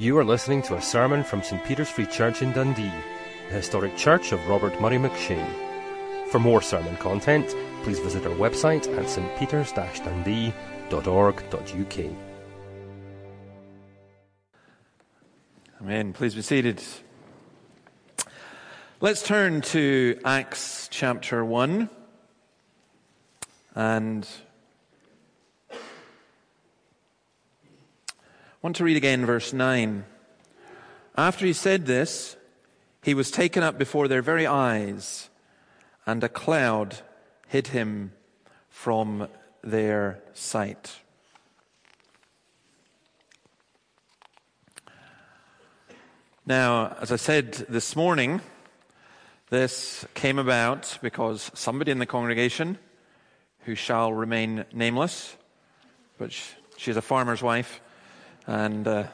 You are listening to a sermon from St Peter's Free Church in Dundee, the historic church of Robert Murray McCheyne. For more sermon content, please visit our website at stpeters-dundee.org.uk. Amen. Please be seated. Let's turn to Acts chapter 1 and want to read again verse 9. After he said this, he was taken up before their very eyes, and a cloud hid him from their sight. Now, as I said this morning, this came about because somebody in the congregation, who shall remain nameless, but she's a farmer's wife, and uh,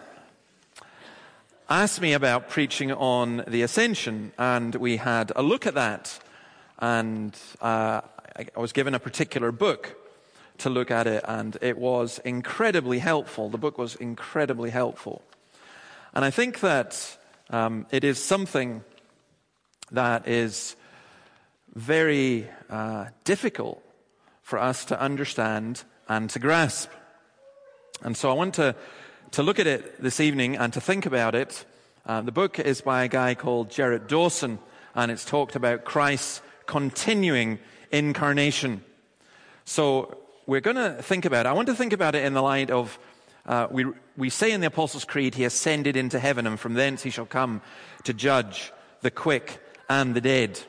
asked me about preaching on the ascension, and we had a look at that. And uh, I was given a particular book to look at it, and it was incredibly helpful. The book was incredibly helpful. And I think that um, it is something that is very uh, difficult for us to understand and to grasp. And so I want to to look at it this evening and to think about it. Uh, the book is by a guy called Gerrit Dawson, and it's talked about Christ's continuing incarnation. So we're going to think about it. I want to think about it in the light of uh, we, we say in the Apostles' Creed, He ascended into heaven, and from thence He shall come to judge the quick and the dead.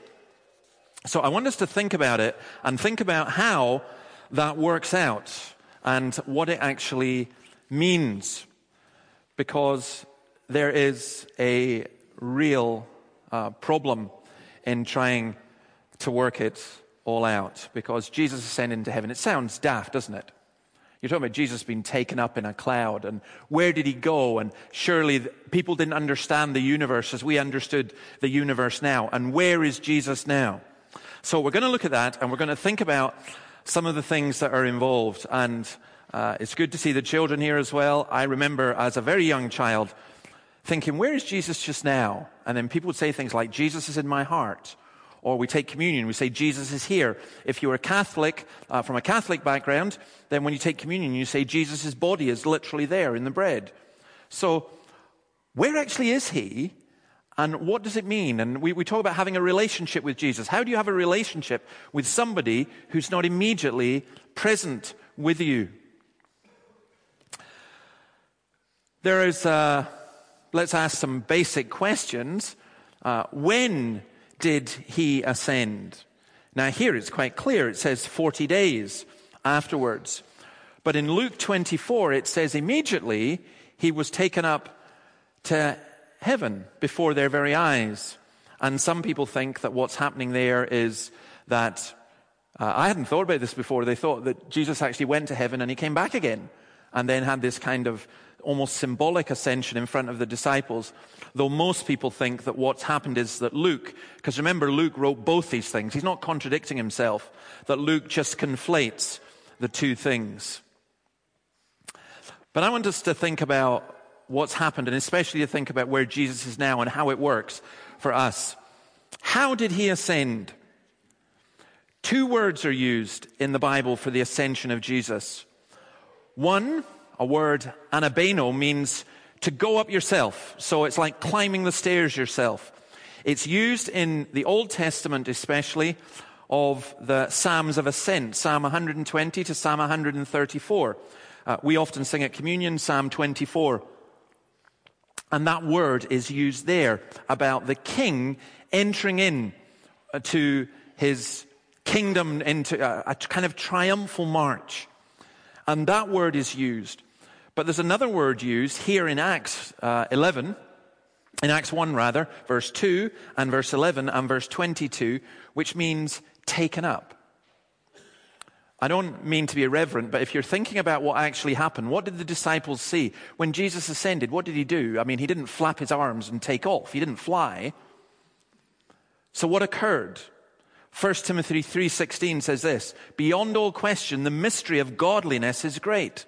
So I want us to think about it and think about how that works out and what it actually means because there is a real uh, problem in trying to work it all out because Jesus ascended into heaven. It sounds daft, doesn't it? You're talking about Jesus being taken up in a cloud, and where did he go? And surely people didn't understand the universe as we understood the universe now. And where is Jesus now? So we're going to look at that, and we're going to think about some of the things that are involved. And uh, it's good to see the children here as well. I remember as a very young child thinking, where is Jesus just now? And then people would say things like, Jesus is in my heart. Or we take communion, we say, Jesus is here. If you're a Catholic, uh, from a Catholic background, then when you take communion, you say, Jesus' body is literally there in the bread. So, where actually is he? And what does it mean? And we, we talk about having a relationship with Jesus. How do you have a relationship with somebody who's not immediately present with you? There is, uh, let's ask some basic questions. Uh, when did he ascend? Now, here it's quite clear. It says 40 days afterwards. But in Luke 24, it says immediately he was taken up to heaven before their very eyes. And some people think that what's happening there is that uh, I hadn't thought about this before. They thought that Jesus actually went to heaven and he came back again and then had this kind of almost symbolic ascension in front of the disciples. Though most people think that what's happened is that Luke, because remember, Luke wrote both these things. He's not contradicting himself, that Luke just conflates the two things. But I want us to think about what's happened, and especially to think about where Jesus is now and how it works for us. How did he ascend? Two words are used in the Bible for the ascension of Jesus. One a word anabaino means to go up yourself. So it's like climbing the stairs yourself. It's used in the Old Testament, especially of the Psalms of Ascent, Psalm 120 to Psalm 134. Uh, we often sing at communion, Psalm 24. And that word is used there about the king entering in uh, to his kingdom into a, a kind of triumphal march. And that word is used. But there's another word used here in Acts uh, 11, in Acts 1 rather, verse 2 and verse 11 and verse 22, which means taken up. I don't mean to be irreverent, but if you're thinking about what actually happened, what did the disciples see? When Jesus ascended, what did he do? I mean, he didn't flap his arms and take off. He didn't fly. So what occurred? 1 Timothy 3:16 says this, beyond all question the mystery of godliness is great.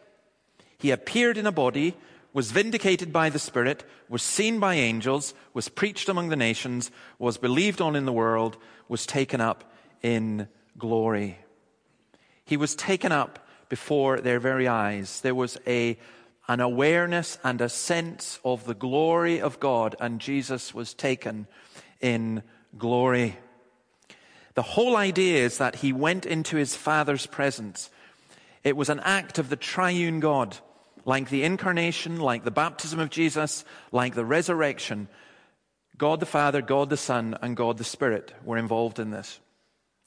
He appeared in a body was vindicated by the Spirit, was seen by angels, was preached among the nations, was believed on in the world, was taken up in glory. He was taken up before their very eyes. There was a, an awareness and a sense of the glory of God, and Jesus was taken in glory. The whole idea is that he went into his Father's presence. It was an act of the triune God, like the incarnation, like the baptism of Jesus, like the resurrection. God the Father, God the Son, and God the Spirit were involved in this.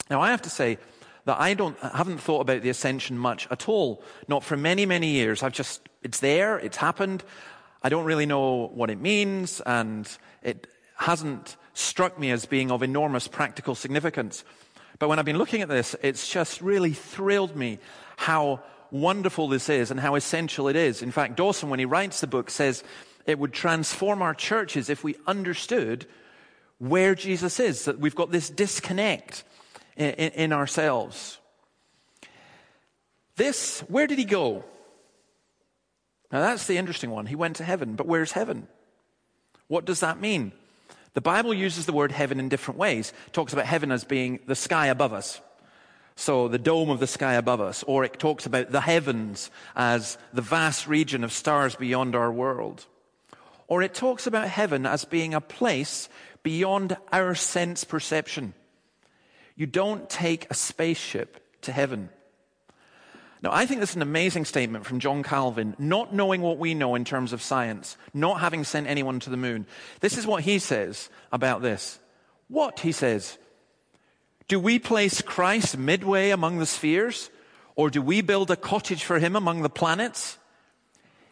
Now, I have to say, that I don't, I haven't thought about the ascension much at all. Not for many, many years. I've just, it's there, it's happened. I don't really know what it means, and it hasn't struck me as being of enormous practical significance. But when I've been looking at this, it's just really thrilled me how wonderful this is and how essential it is. In fact, Dawson, when he writes the book, says it would transform our churches if we understood where Jesus is, that we've got this disconnect in, in ourselves. This, where did he go? Now that's the interesting one. He went to heaven, but where's heaven? What does that mean? The Bible uses the word heaven in different ways. It talks about heaven as being the sky above us. So the dome of the sky above us. Or it talks about the heavens as the vast region of stars beyond our world. Or it talks about heaven as being a place beyond our sense perception. You don't take a spaceship to heaven. Now, I think this is an amazing statement from John Calvin, not knowing what we know in terms of science, not having sent anyone to the moon. This is what he says about this. What, he says, do we place Christ midway among the spheres? Or do we build a cottage for him among the planets?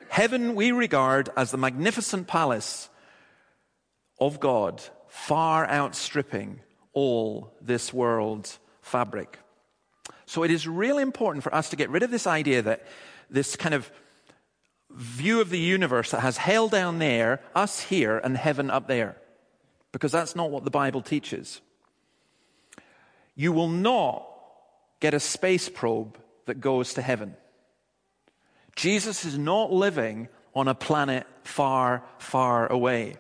Heaven we regard as the magnificent palace of God, far outstripping all this world's fabric. So it is really important for us to get rid of this idea that this kind of view of the universe that has hell down there, us here, and heaven up there. Because that's not what the Bible teaches. You will not get a space probe that goes to heaven. Jesus is not living on a planet far, far away.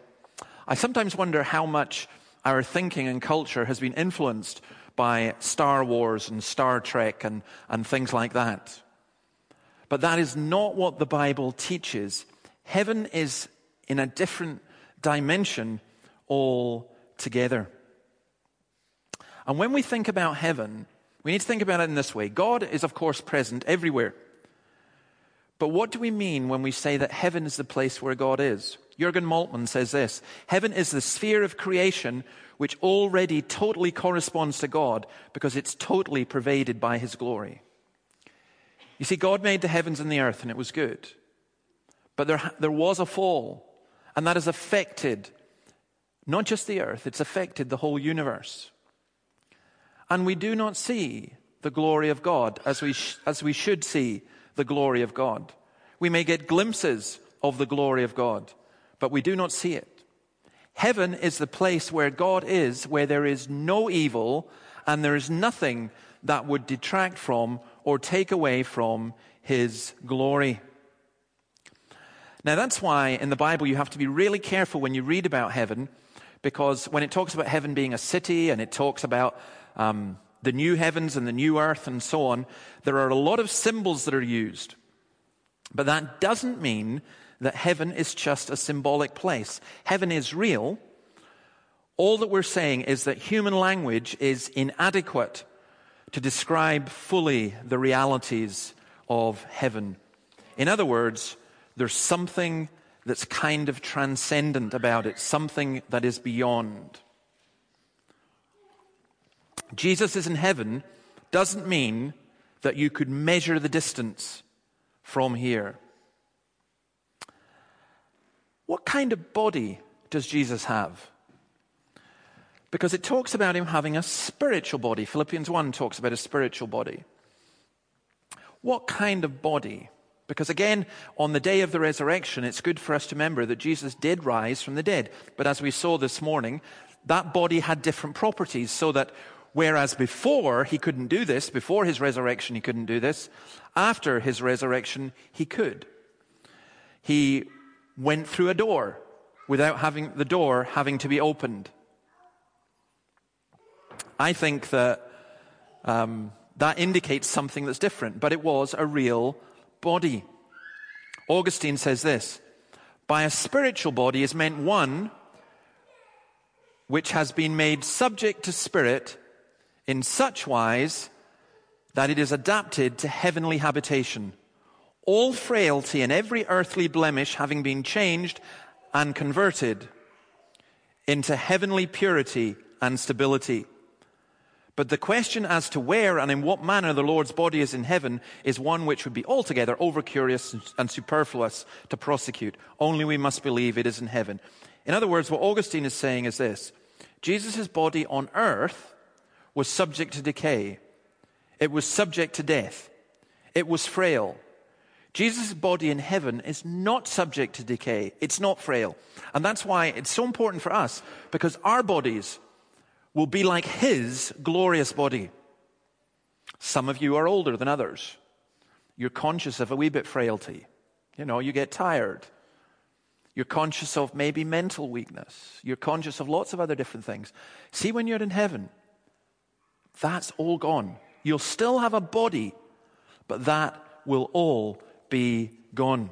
I sometimes wonder how much our thinking and culture has been influenced by Star Wars and Star Trek and, and things like that. But that is not what the Bible teaches. Heaven is in a different dimension altogether. And when we think about heaven, we need to think about it in this way God is, of course, present everywhere. But what do we mean when we say that heaven is the place where God is? Jurgen Moltmann says this Heaven is the sphere of creation which already totally corresponds to God because it's totally pervaded by His glory. You see, God made the heavens and the earth, and it was good. But there, there was a fall, and that has affected not just the earth, it's affected the whole universe. And we do not see the glory of God as we, sh- as we should see the glory of God. We may get glimpses of the glory of God, but we do not see it. Heaven is the place where God is, where there is no evil and there is nothing that would detract from or take away from his glory. Now, that's why in the Bible you have to be really careful when you read about heaven, because when it talks about heaven being a city and it talks about um, the new heavens and the new earth and so on, there are a lot of symbols that are used. But that doesn't mean that heaven is just a symbolic place. Heaven is real. All that we're saying is that human language is inadequate to describe fully the realities of heaven. In other words, there's something that's kind of transcendent about it, something that is beyond. Jesus is in heaven doesn't mean that you could measure the distance from here. What kind of body does Jesus have? Because it talks about him having a spiritual body. Philippians 1 talks about a spiritual body. What kind of body? Because again, on the day of the resurrection, it's good for us to remember that Jesus did rise from the dead. But as we saw this morning, that body had different properties so that whereas before he couldn't do this, before his resurrection he couldn't do this, after his resurrection he could. He went through a door without having the door having to be opened. I think that um, that indicates something that's different, but it was a real body. Augustine says this By a spiritual body is meant one which has been made subject to spirit in such wise that it is adapted to heavenly habitation. All frailty and every earthly blemish having been changed and converted into heavenly purity and stability. But the question as to where and in what manner the Lord's body is in heaven is one which would be altogether overcurious and superfluous to prosecute. Only we must believe it is in heaven. In other words, what Augustine is saying is this Jesus' body on earth was subject to decay, it was subject to death, it was frail. Jesus' body in heaven is not subject to decay. It's not frail. And that's why it's so important for us because our bodies will be like his glorious body. Some of you are older than others. You're conscious of a wee bit frailty. You know, you get tired. You're conscious of maybe mental weakness. You're conscious of lots of other different things. See, when you're in heaven, that's all gone. You'll still have a body, but that will all be gone.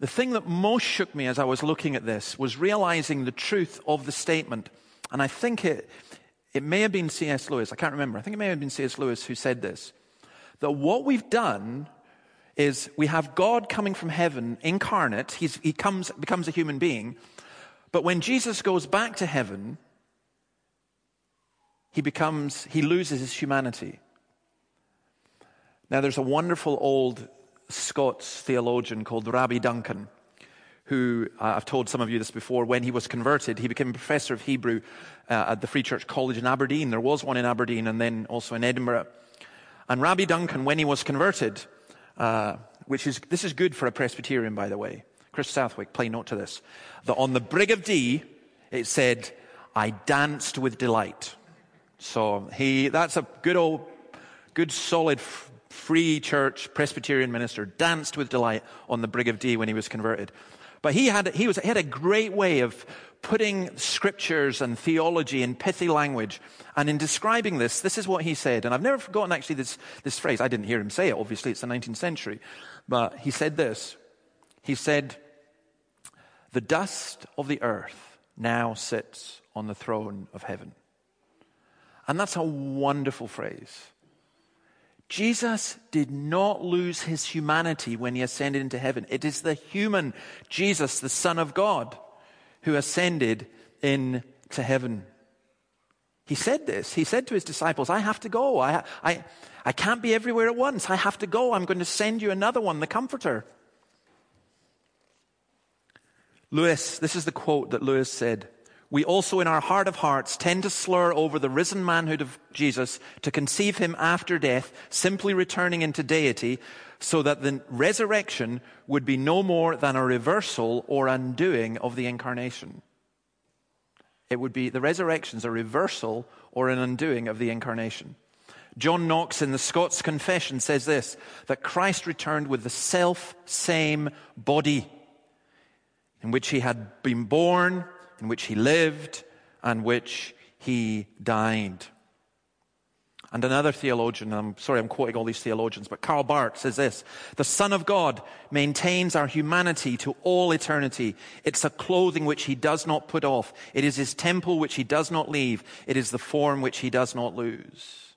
The thing that most shook me as I was looking at this was realizing the truth of the statement and I think it, it may have been C.S. Lewis, I can't remember. I think it may have been C.S. Lewis who said this that what we've done is we have God coming from heaven incarnate, He's, he comes, becomes a human being, but when Jesus goes back to heaven, he becomes, he loses his humanity. Now, there's a wonderful old Scots theologian called Rabbi Duncan who uh, I've told some of you this before, when he was converted, he became a professor of Hebrew uh, at the Free Church College in Aberdeen. There was one in Aberdeen and then also in Edinburgh. And Rabbi Duncan, when he was converted, uh, which is, this is good for a Presbyterian, by the way. Chris Southwick, play note to this. That on the Brig of Dee, it said, I danced with delight. So he, that's a good old, good solid free church Presbyterian minister, danced with delight on the Brig of Dee when he was converted. But he had, he, was, he had a great way of putting scriptures and theology in pithy language. And in describing this, this is what he said. And I've never forgotten actually this, this phrase. I didn't hear him say it, obviously, it's the 19th century. But he said this. He said, The dust of the earth now sits on the throne of heaven. And that's a wonderful phrase. Jesus did not lose his humanity when he ascended into heaven. It is the human Jesus, the Son of God, who ascended into heaven. He said this. He said to his disciples, I have to go. I, I, I can't be everywhere at once. I have to go. I'm going to send you another one, the Comforter. Lewis, this is the quote that Lewis said we also, in our heart of hearts, tend to slur over the risen manhood of Jesus to conceive him after death, simply returning into deity, so that the resurrection would be no more than a reversal or undoing of the incarnation. It would be the resurrection's a reversal or an undoing of the incarnation. John Knox in the Scots Confession says this that Christ returned with the self same body in which he had been born in which he lived and which he died. And another theologian, I'm sorry I'm quoting all these theologians, but Karl Barth says this The Son of God maintains our humanity to all eternity. It's a clothing which he does not put off. It is his temple which he does not leave. It is the form which he does not lose.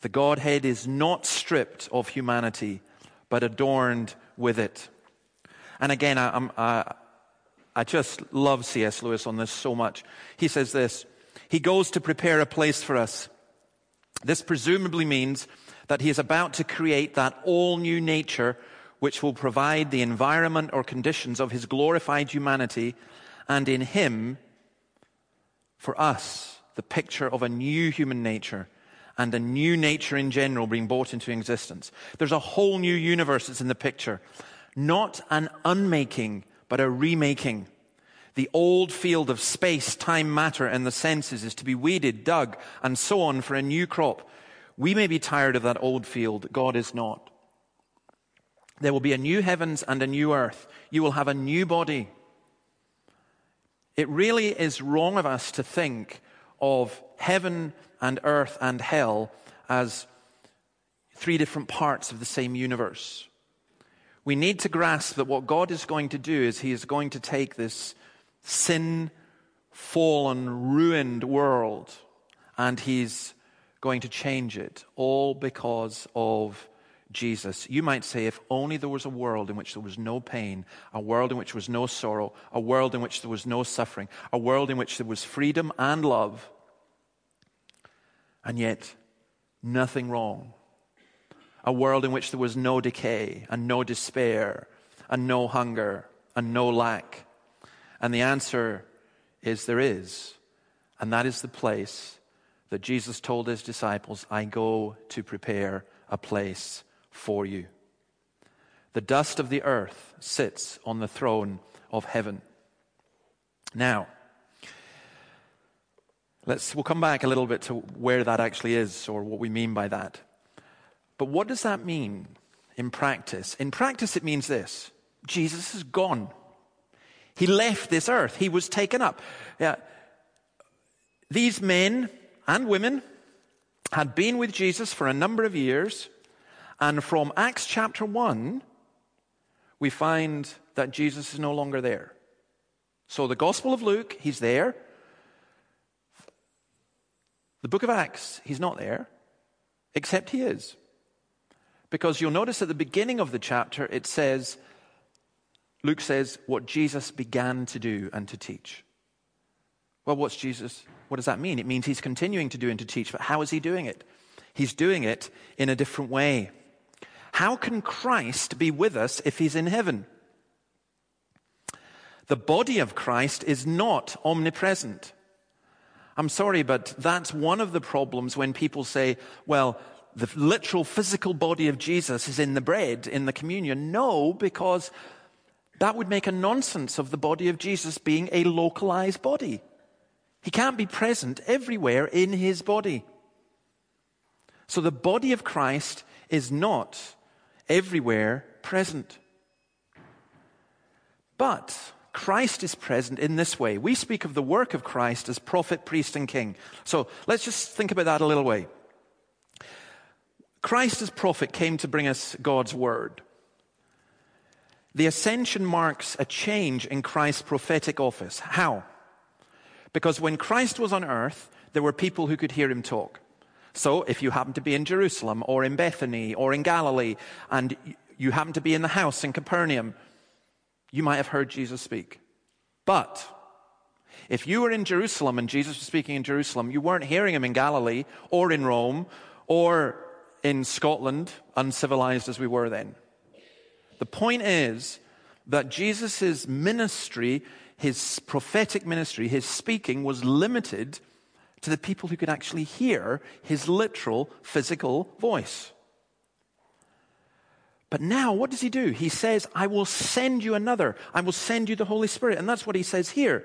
The Godhead is not stripped of humanity, but adorned with it. And again, I, I, I just love C.S. Lewis on this so much. He says this He goes to prepare a place for us. This presumably means that he is about to create that all new nature which will provide the environment or conditions of his glorified humanity, and in him, for us, the picture of a new human nature and a new nature in general being brought into existence. There's a whole new universe that's in the picture, not an unmaking but a remaking. The old field of space, time, matter, and the senses is to be weeded, dug, and so on for a new crop. We may be tired of that old field. God is not. There will be a new heavens and a new earth. You will have a new body. It really is wrong of us to think of heaven and earth and hell as three different parts of the same universe. We need to grasp that what God is going to do is He is going to take this sin fallen, ruined world and He's going to change it, all because of Jesus. You might say, if only there was a world in which there was no pain, a world in which there was no sorrow, a world in which there was no suffering, a world in which there was freedom and love, and yet nothing wrong. A world in which there was no decay and no despair and no hunger and no lack. And the answer is there is. And that is the place that Jesus told his disciples, I go to prepare a place for you. The dust of the earth sits on the throne of heaven. Now, let's, we'll come back a little bit to where that actually is or what we mean by that. But what does that mean in practice? In practice, it means this Jesus is gone. He left this earth. He was taken up. Yeah. These men and women had been with Jesus for a number of years. And from Acts chapter 1, we find that Jesus is no longer there. So the Gospel of Luke, he's there. The book of Acts, he's not there, except he is. Because you'll notice at the beginning of the chapter, it says, Luke says, what Jesus began to do and to teach. Well, what's Jesus? What does that mean? It means he's continuing to do and to teach, but how is he doing it? He's doing it in a different way. How can Christ be with us if he's in heaven? The body of Christ is not omnipresent. I'm sorry, but that's one of the problems when people say, well, the literal physical body of Jesus is in the bread, in the communion. No, because that would make a nonsense of the body of Jesus being a localized body. He can't be present everywhere in his body. So the body of Christ is not everywhere present. But Christ is present in this way. We speak of the work of Christ as prophet, priest, and king. So let's just think about that a little way. Christ as prophet came to bring us God's word. The ascension marks a change in Christ's prophetic office. How? Because when Christ was on earth, there were people who could hear him talk. So if you happen to be in Jerusalem or in Bethany or in Galilee and you happen to be in the house in Capernaum, you might have heard Jesus speak. But if you were in Jerusalem and Jesus was speaking in Jerusalem, you weren't hearing him in Galilee or in Rome or in Scotland, uncivilized as we were then. The point is that Jesus' ministry his prophetic ministry, his speaking, was limited to the people who could actually hear his literal physical voice. But now, what does he do? He says, I will send you another. I will send you the Holy Spirit. And that's what he says here.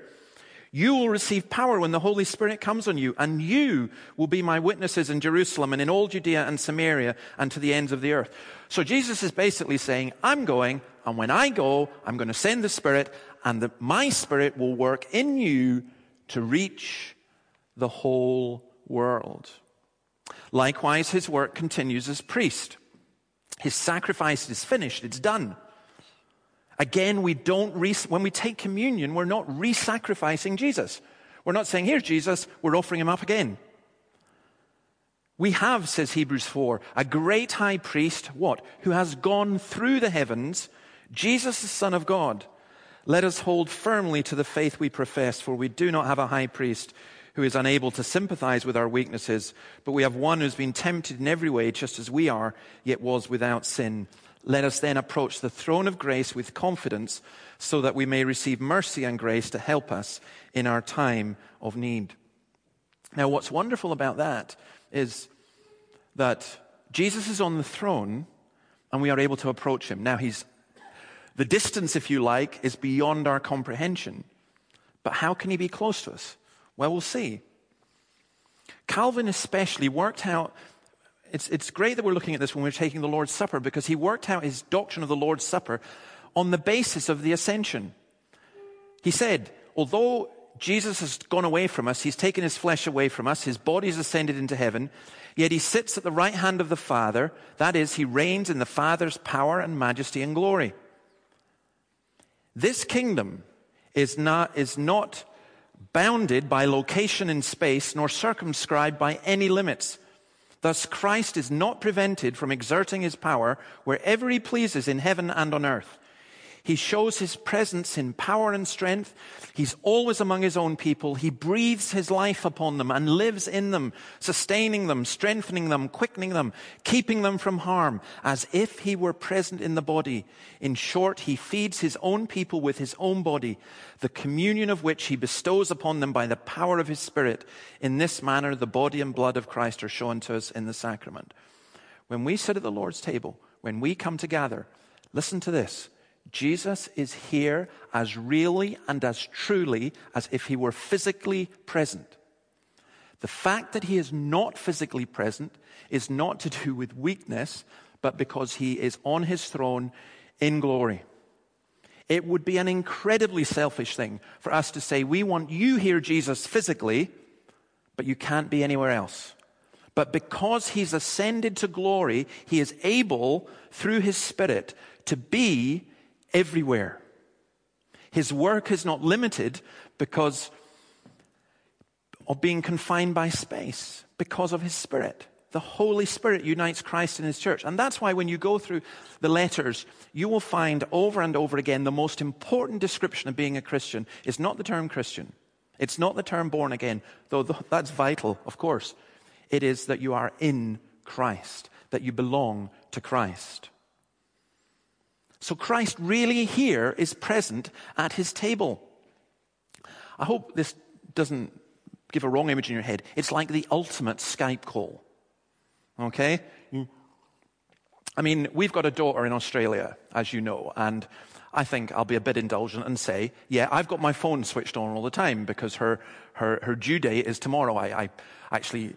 You will receive power when the Holy Spirit comes on you, and you will be my witnesses in Jerusalem and in all Judea and Samaria and to the ends of the earth. So Jesus is basically saying, I'm going, and when I go, I'm going to send the Spirit, and that my Spirit will work in you to reach the whole world. Likewise, his work continues as priest. His sacrifice is finished, it's done. Again, we don't re- when we take communion, we're not re-sacrificing Jesus. We're not saying, here's Jesus, we're offering him up again. We have, says Hebrews 4, a great high priest, what? Who has gone through the heavens, Jesus, the Son of God. Let us hold firmly to the faith we profess, for we do not have a high priest who is unable to sympathize with our weaknesses, but we have one who's been tempted in every way, just as we are, yet was without sin. Let us then approach the throne of grace with confidence so that we may receive mercy and grace to help us in our time of need. Now, what's wonderful about that is that Jesus is on the throne and we are able to approach him. Now, he's the distance, if you like, is beyond our comprehension. But how can he be close to us? Well, we'll see. Calvin especially worked out it's, it's great that we're looking at this when we're taking the Lord's Supper because he worked out his doctrine of the Lord's Supper on the basis of the ascension. He said, although Jesus has gone away from us, he's taken his flesh away from us, his body has ascended into heaven, yet he sits at the right hand of the Father. That is, he reigns in the Father's power and majesty and glory. This kingdom is not, is not bounded by location in space nor circumscribed by any limits. Thus, Christ is not prevented from exerting his power wherever he pleases in heaven and on earth. He shows his presence in power and strength. He's always among his own people. He breathes his life upon them and lives in them, sustaining them, strengthening them, quickening them, keeping them from harm, as if he were present in the body. In short, he feeds his own people with his own body, the communion of which he bestows upon them by the power of his Spirit. In this manner, the body and blood of Christ are shown to us in the sacrament. When we sit at the Lord's table, when we come together, listen to this. Jesus is here as really and as truly as if he were physically present. The fact that he is not physically present is not to do with weakness, but because he is on his throne in glory. It would be an incredibly selfish thing for us to say, We want you here, Jesus, physically, but you can't be anywhere else. But because he's ascended to glory, he is able, through his Spirit, to be everywhere. His work is not limited because of being confined by space, because of his Spirit. The Holy Spirit unites Christ in his church. And that's why when you go through the letters, you will find over and over again the most important description of being a Christian is not the term Christian. It's not the term born again, though that's vital, of course. It is that you are in Christ, that you belong to Christ. So Christ really here is present at his table. I hope this doesn't give a wrong image in your head. It's like the ultimate Skype call. Okay? I mean, we've got a daughter in Australia, as you know, and I think I'll be a bit indulgent and say, yeah, I've got my phone switched on all the time because her, her, her due date is tomorrow. I, I actually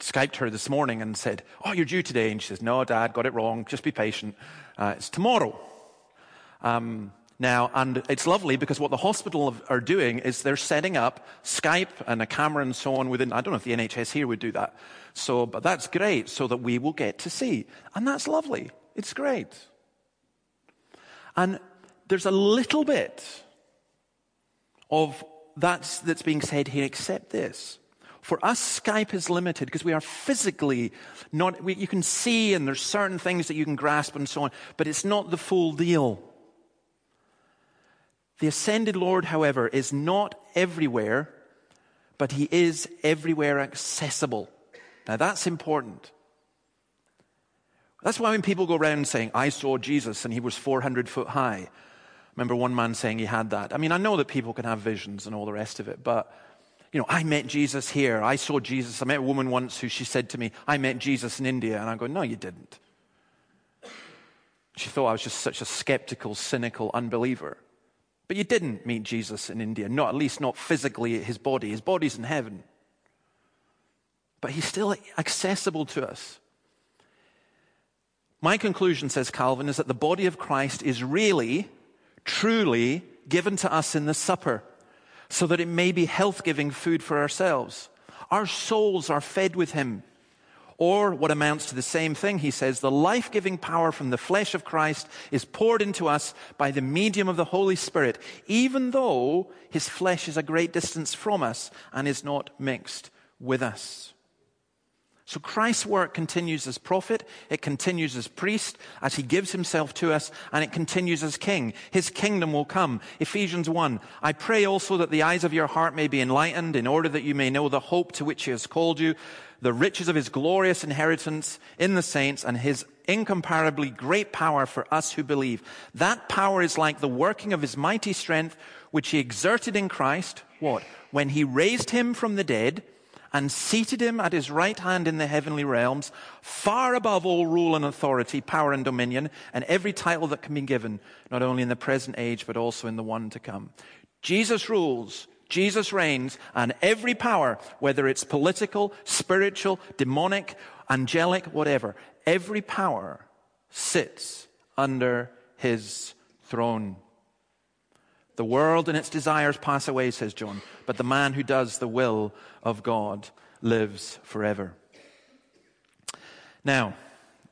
Skyped her this morning and said, Oh, you're due today. And she says, No, Dad, got it wrong. Just be patient. Uh, it's tomorrow. Um, now, and it's lovely because what the hospital are doing is they're setting up Skype and a camera and so on within, I don't know if the NHS here would do that. So, but that's great so that we will get to see. And that's lovely. It's great. And there's a little bit of that's, that's being said here, except this. For us, Skype is limited because we are physically not, we, you can see and there's certain things that you can grasp and so on, but it's not the full deal. The ascended Lord, however, is not everywhere, but he is everywhere accessible. Now that's important. That's why when people go around saying, I saw Jesus and he was 400 foot high. I remember one man saying he had that. I mean, I know that people can have visions and all the rest of it, but, you know, I met Jesus here. I saw Jesus. I met a woman once who she said to me, I met Jesus in India. And I go, no, you didn't. She thought I was just such a skeptical, cynical unbeliever. But you didn't meet Jesus in India, not at least not physically his body. His body's in heaven. But he's still accessible to us. My conclusion, says Calvin, is that the body of Christ is really, truly given to us in the supper so that it may be health giving food for ourselves. Our souls are fed with him. Or what amounts to the same thing, he says, the life giving power from the flesh of Christ is poured into us by the medium of the Holy Spirit, even though his flesh is a great distance from us and is not mixed with us. So Christ's work continues as prophet, it continues as priest, as he gives himself to us, and it continues as king. His kingdom will come. Ephesians 1. I pray also that the eyes of your heart may be enlightened in order that you may know the hope to which he has called you, the riches of his glorious inheritance in the saints and his incomparably great power for us who believe. That power is like the working of his mighty strength, which he exerted in Christ. What? When he raised him from the dead and seated him at his right hand in the heavenly realms, far above all rule and authority, power and dominion, and every title that can be given, not only in the present age, but also in the one to come. Jesus rules. Jesus reigns, and every power, whether it's political, spiritual, demonic, angelic, whatever, every power sits under his throne. The world and its desires pass away, says John, but the man who does the will of God lives forever. Now,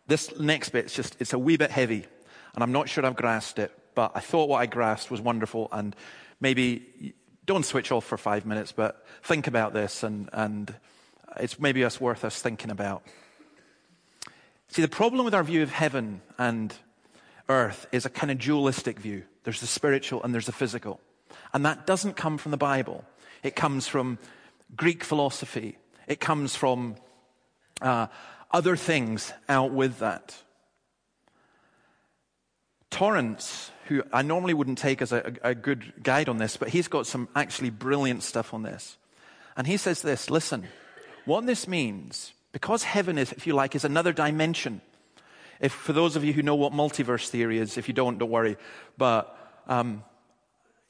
this next bit is just, it's a wee bit heavy, and I'm not sure I've grasped it, but I thought what I grasped was wonderful, and maybe don't switch off for five minutes, but think about this, and, and it's maybe us worth us thinking about. See, the problem with our view of heaven and earth is a kind of dualistic view. There's the spiritual and there's the physical. And that doesn't come from the Bible. It comes from Greek philosophy. It comes from uh, other things out with that. Torrance, who I normally wouldn't take as a, a, good guide on this, but he's got some actually brilliant stuff on this. And he says this listen, what this means, because heaven is, if you like, is another dimension. If, for those of you who know what multiverse theory is, if you don't, don't worry. But, um,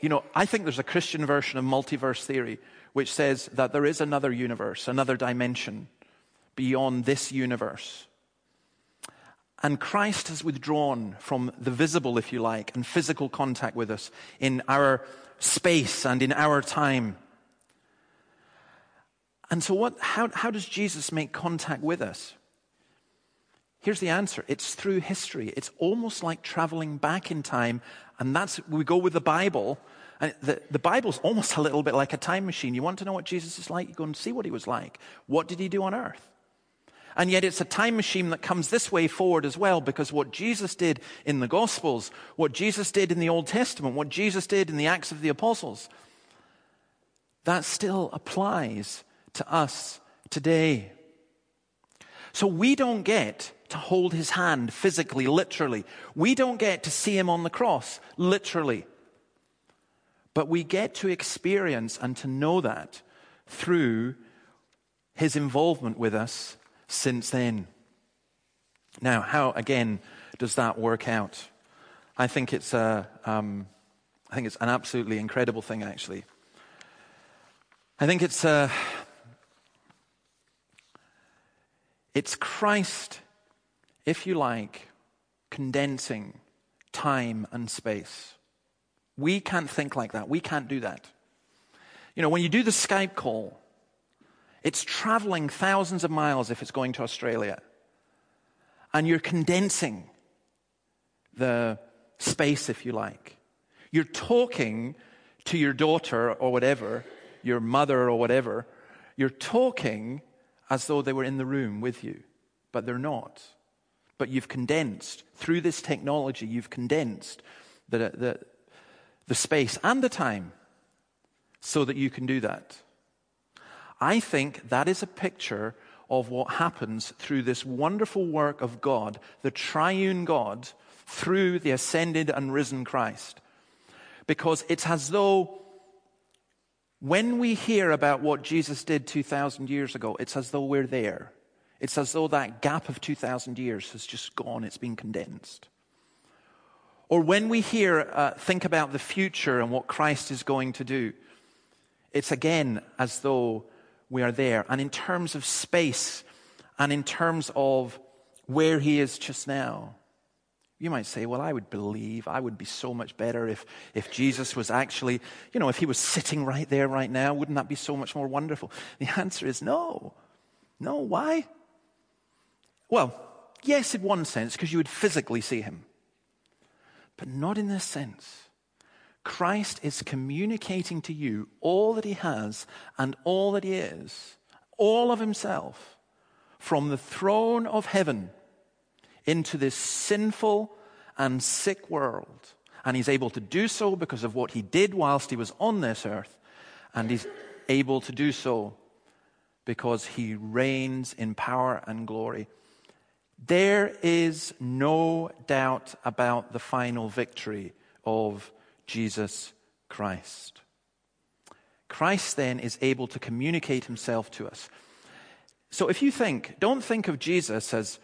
you know, I think there's a Christian version of multiverse theory which says that there is another universe, another dimension beyond this universe. And Christ has withdrawn from the visible, if you like, and physical contact with us in our space and in our time. And so, what, how, how does Jesus make contact with us? Here's the answer it's through history. It's almost like traveling back in time, and that's we go with the Bible. And the, the Bible's almost a little bit like a time machine. You want to know what Jesus is like? You go and see what he was like. What did he do on earth? And yet it's a time machine that comes this way forward as well, because what Jesus did in the Gospels, what Jesus did in the Old Testament, what Jesus did in the Acts of the Apostles, that still applies to us today. So we don't get to hold his hand physically, literally. We don't get to see him on the cross, literally. But we get to experience and to know that through his involvement with us since then. Now, how, again, does that work out? I think it's, a, um, I think it's an absolutely incredible thing, actually. I think it's, a, it's Christ, if you like, condensing time and space. We can't think like that. We can't do that. You know, when you do the Skype call, it's traveling thousands of miles if it's going to Australia. And you're condensing the space, if you like. You're talking to your daughter or whatever, your mother or whatever. You're talking as though they were in the room with you, but they're not. But you've condensed, through this technology, you've condensed the, the, the space and the time so that you can do that. I think that is a picture of what happens through this wonderful work of God, the triune God, through the ascended and risen Christ. Because it's as though when we hear about what Jesus did 2,000 years ago, it's as though we're there. It's as though that gap of 2,000 years has just gone, it's been condensed. Or when we hear, uh, think about the future and what Christ is going to do, it's again as though we are there. And in terms of space and in terms of where he is just now, you might say, well, I would believe, I would be so much better if, if Jesus was actually, you know, if he was sitting right there right now, wouldn't that be so much more wonderful? The answer is no. No, why? Well, yes, in one sense, because you would physically see him, but not in this sense. Christ is communicating to you all that he has and all that he is, all of himself, from the throne of heaven into this sinful and sick world. And he's able to do so because of what he did whilst he was on this earth. And he's able to do so because he reigns in power and glory. There is no doubt about the final victory of Jesus Christ. Christ then is able to communicate himself to us. So if you think, don't think of Jesus as,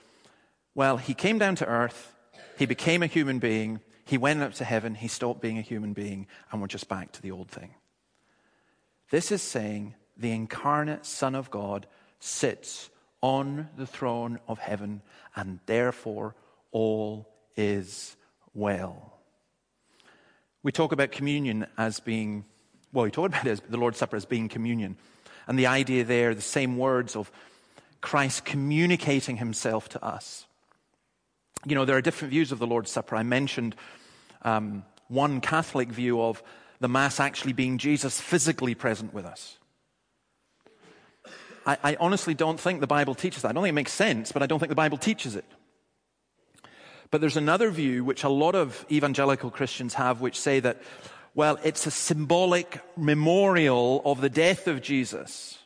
well, he came down to earth, he became a human being, he went up to heaven, he stopped being a human being, and we're just back to the old thing. This is saying the incarnate Son of God sits on the throne of heaven, and therefore all is well. We talk about communion as being, well, we talk about it as the Lord's Supper as being communion. And the idea there, the same words of Christ communicating himself to us. You know, there are different views of the Lord's Supper. I mentioned um, one Catholic view of the Mass actually being Jesus physically present with us. I, I honestly don't think the Bible teaches that. I don't think it makes sense, but I don't think the Bible teaches it. But there's another view which a lot of evangelical Christians have, which say that, well, it's a symbolic memorial of the death of Jesus.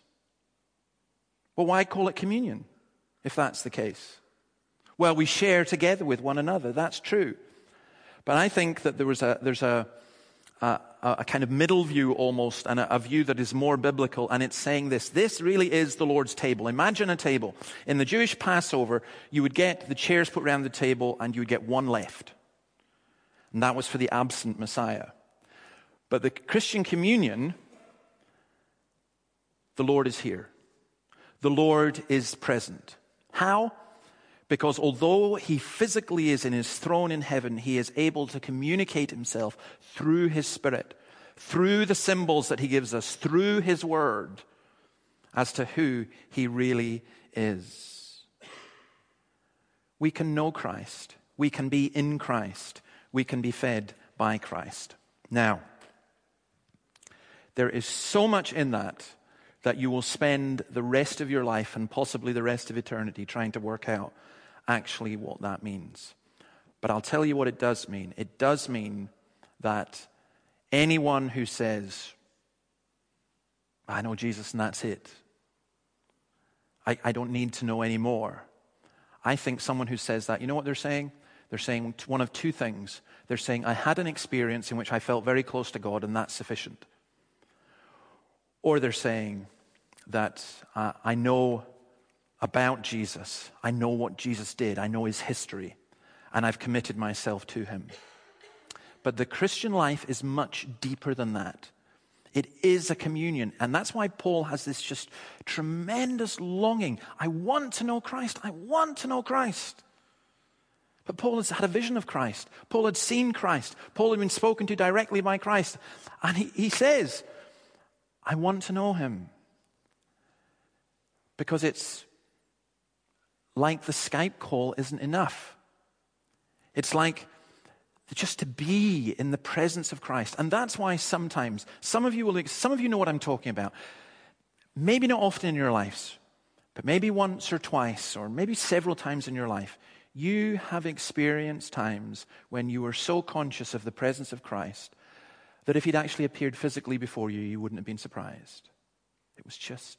Well, why call it communion if that's the case? Well, we share together with one another. That's true. But I think that there was a, there's a, a, a kind of middle view almost, and a, a view that is more biblical, and it's saying this. This really is the Lord's table. Imagine a table. In the Jewish Passover, you would get the chairs put around the table, and you would get one left. And that was for the absent Messiah. But the Christian communion, the Lord is here. The Lord is present. How? Because although he physically is in his throne in heaven, he is able to communicate himself through his spirit, through the symbols that he gives us, through his word, as to who he really is. We can know Christ. We can be in Christ. We can be fed by Christ. Now, there is so much in that that you will spend the rest of your life and possibly the rest of eternity trying to work out actually what that means. But I'll tell you what it does mean. It does mean that anyone who says, I know Jesus and that's it, I, I don't need to know any more. I think someone who says that, you know what they're saying? They're saying one of two things. They're saying, I had an experience in which I felt very close to God, and that's sufficient. Or they're saying that uh, I know about Jesus. I know what Jesus did. I know his history. And I've committed myself to him. But the Christian life is much deeper than that. It is a communion. And that's why Paul has this just tremendous longing. I want to know Christ. I want to know Christ. But Paul has had a vision of Christ. Paul had seen Christ. Paul had been spoken to directly by Christ. And he, he says, I want to know him. Because it's like the Skype call isn't enough. It's like just to be in the presence of Christ. And that's why sometimes, some of you will, some of you know what I'm talking about. Maybe not often in your lives, but maybe once or twice, or maybe several times in your life, you have experienced times when you were so conscious of the presence of Christ that if he'd actually appeared physically before you, you wouldn't have been surprised. It was just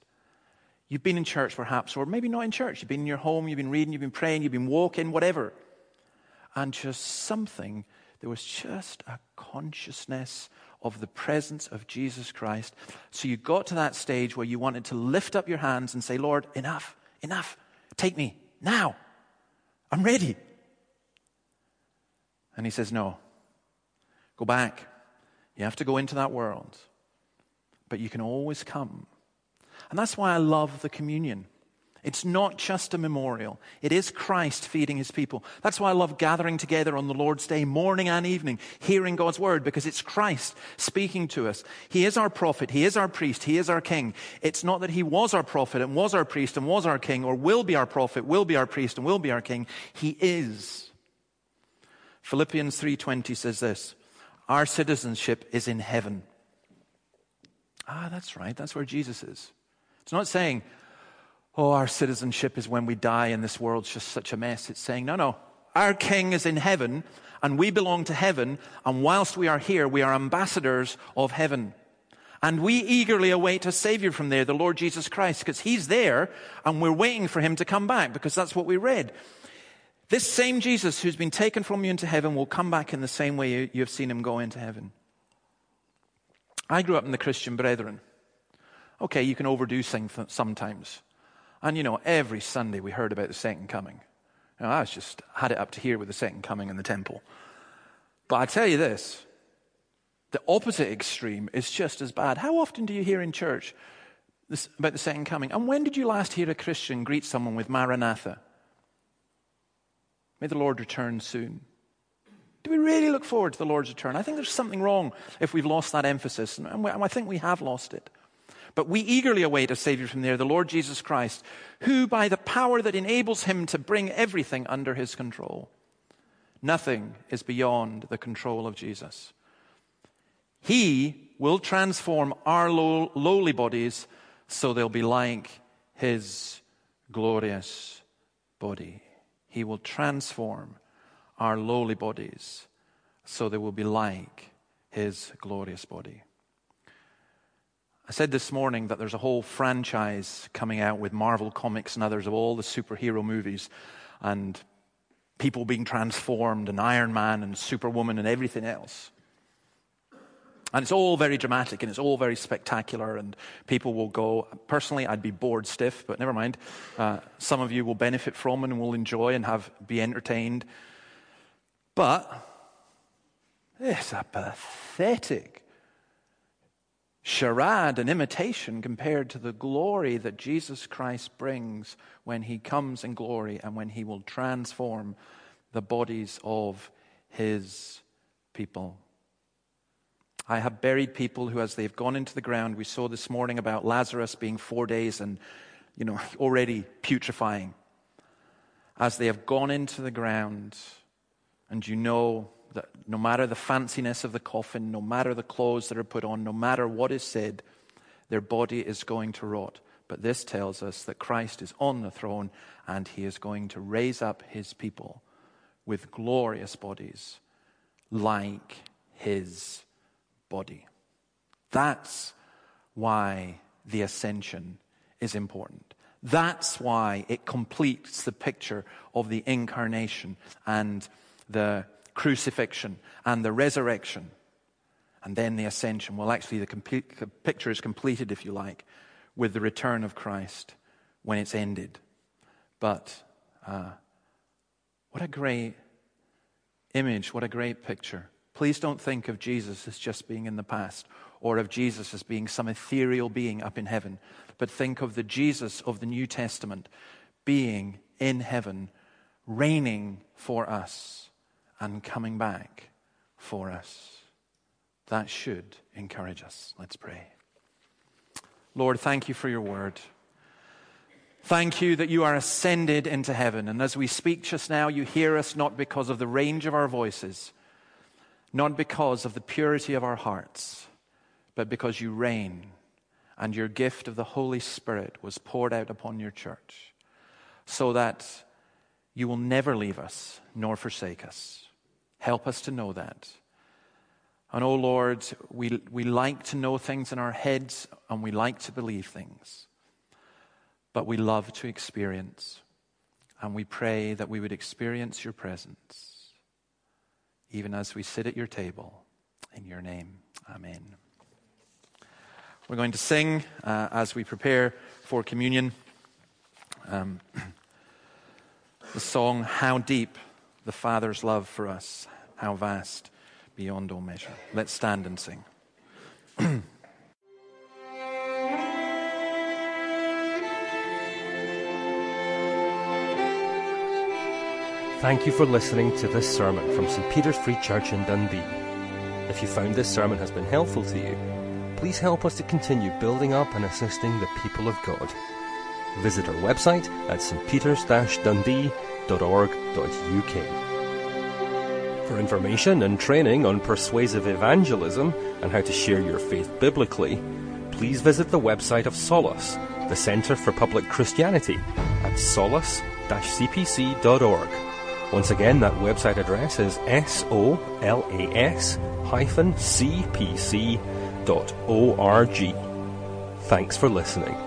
You've been in church perhaps, or maybe not in church. You've been in your home, you've been reading, you've been praying, you've been walking, whatever. And just something, there was just a consciousness of the presence of Jesus Christ. So you got to that stage where you wanted to lift up your hands and say, Lord, enough, enough, take me now. I'm ready. And he says, No, go back. You have to go into that world. But you can always come and that's why I love the communion. It's not just a memorial. It is Christ feeding his people. That's why I love gathering together on the Lord's day, morning and evening, hearing God's word, because it's Christ speaking to us. He is our prophet. He is our priest. He is our king. It's not that he was our prophet and was our priest and was our king or will be our prophet, will be our priest and will be our king. He is. Philippians 3:20 says this, our citizenship is in heaven. Ah, that's right. That's where Jesus is. It's not saying, oh, our citizenship is when we die and this world's just such a mess. It's saying, no, no, our king is in heaven and we belong to heaven. And whilst we are here, we are ambassadors of heaven. And we eagerly await a savior from there, the Lord Jesus Christ, because he's there and we're waiting for him to come back because that's what we read. This same Jesus who's been taken from you into heaven will come back in the same way you have seen him go into heaven. I grew up in the Christian Brethren. Okay, you can overdo things sometimes. And you know, every Sunday we heard about the second coming. I was just had it up to here with the second coming in the temple. But I tell you this The opposite extreme is just as bad. How often do you hear in church this, about the second coming? And when did you last hear a Christian greet someone with Maranatha? May the Lord return soon. Do we really look forward to the Lord's return? I think there's something wrong if we've lost that emphasis, and I think we have lost it. But we eagerly await a Savior from there, the Lord Jesus Christ, who, by the power that enables him to bring everything under his control, nothing is beyond the control of Jesus. He will transform our low, lowly bodies so they'll be like His glorious body. He will transform our lowly bodies so they will be like His glorious body. I said this morning that there's a whole franchise coming out with Marvel Comics and others of all the superhero movies and people being transformed and Iron Man and Superwoman and everything else. And it's all very dramatic and it's all very spectacular, and people will go. Personally, I'd be bored stiff, but never mind. Uh, some of you will benefit from and will enjoy and have be entertained. But it's a pathetic charade and imitation compared to the glory that Jesus Christ brings when he comes in glory and when he will transform the bodies of his people. I have buried people who, as they've gone into the ground, we saw this morning about Lazarus being four days and, you know, already putrefying. As they have gone into the ground, and you know that no matter the fanciness of the coffin, no matter the clothes that are put on, no matter what is said, their body is going to rot. But this tells us that Christ is on the throne and he is going to raise up his people with glorious bodies like his body. That's why the ascension is important. That's why it completes the picture of the incarnation and the crucifixion and the resurrection and then the ascension. Well, actually, the, picture is completed, if you like, with the return of Christ when it's ended. But uh, what a great image, what a great picture. Please don't think of Jesus as just being in the past or of Jesus as being some ethereal being up in heaven, but think of the Jesus of the New Testament being in heaven, reigning for us and coming back for us. That should encourage us. Let's pray. Lord, thank you for your word. Thank you that you are ascended into heaven. And as we speak just now, you hear us not because of the range of our voices not because of the purity of our hearts, but because you reign and your gift of the Holy Spirit was poured out upon your church, so that you will never leave us nor forsake us. Help us to know that. And oh Lord, we, we like to know things in our heads and we like to believe things, but we love to experience. And we pray that we would experience your presence even as we sit at your table. In your name, amen. We're going to sing uh, as we prepare for communion um, the song, How Deep the Father's Love for Us, How Vast Beyond All Measure. Let's stand and sing. Thank you for listening to this sermon from St. Peter's Free Church in Dundee. If you found this sermon has been helpful to you, please help us to continue building up and assisting the people of God. Visit our website at For information and training on persuasive evangelism and how to share your faith biblically, please visit the website of Solas, the Centre for Public Christianity, at solas-cpc.org. Once again, that website address is solas-cpc.org. Thanks for listening.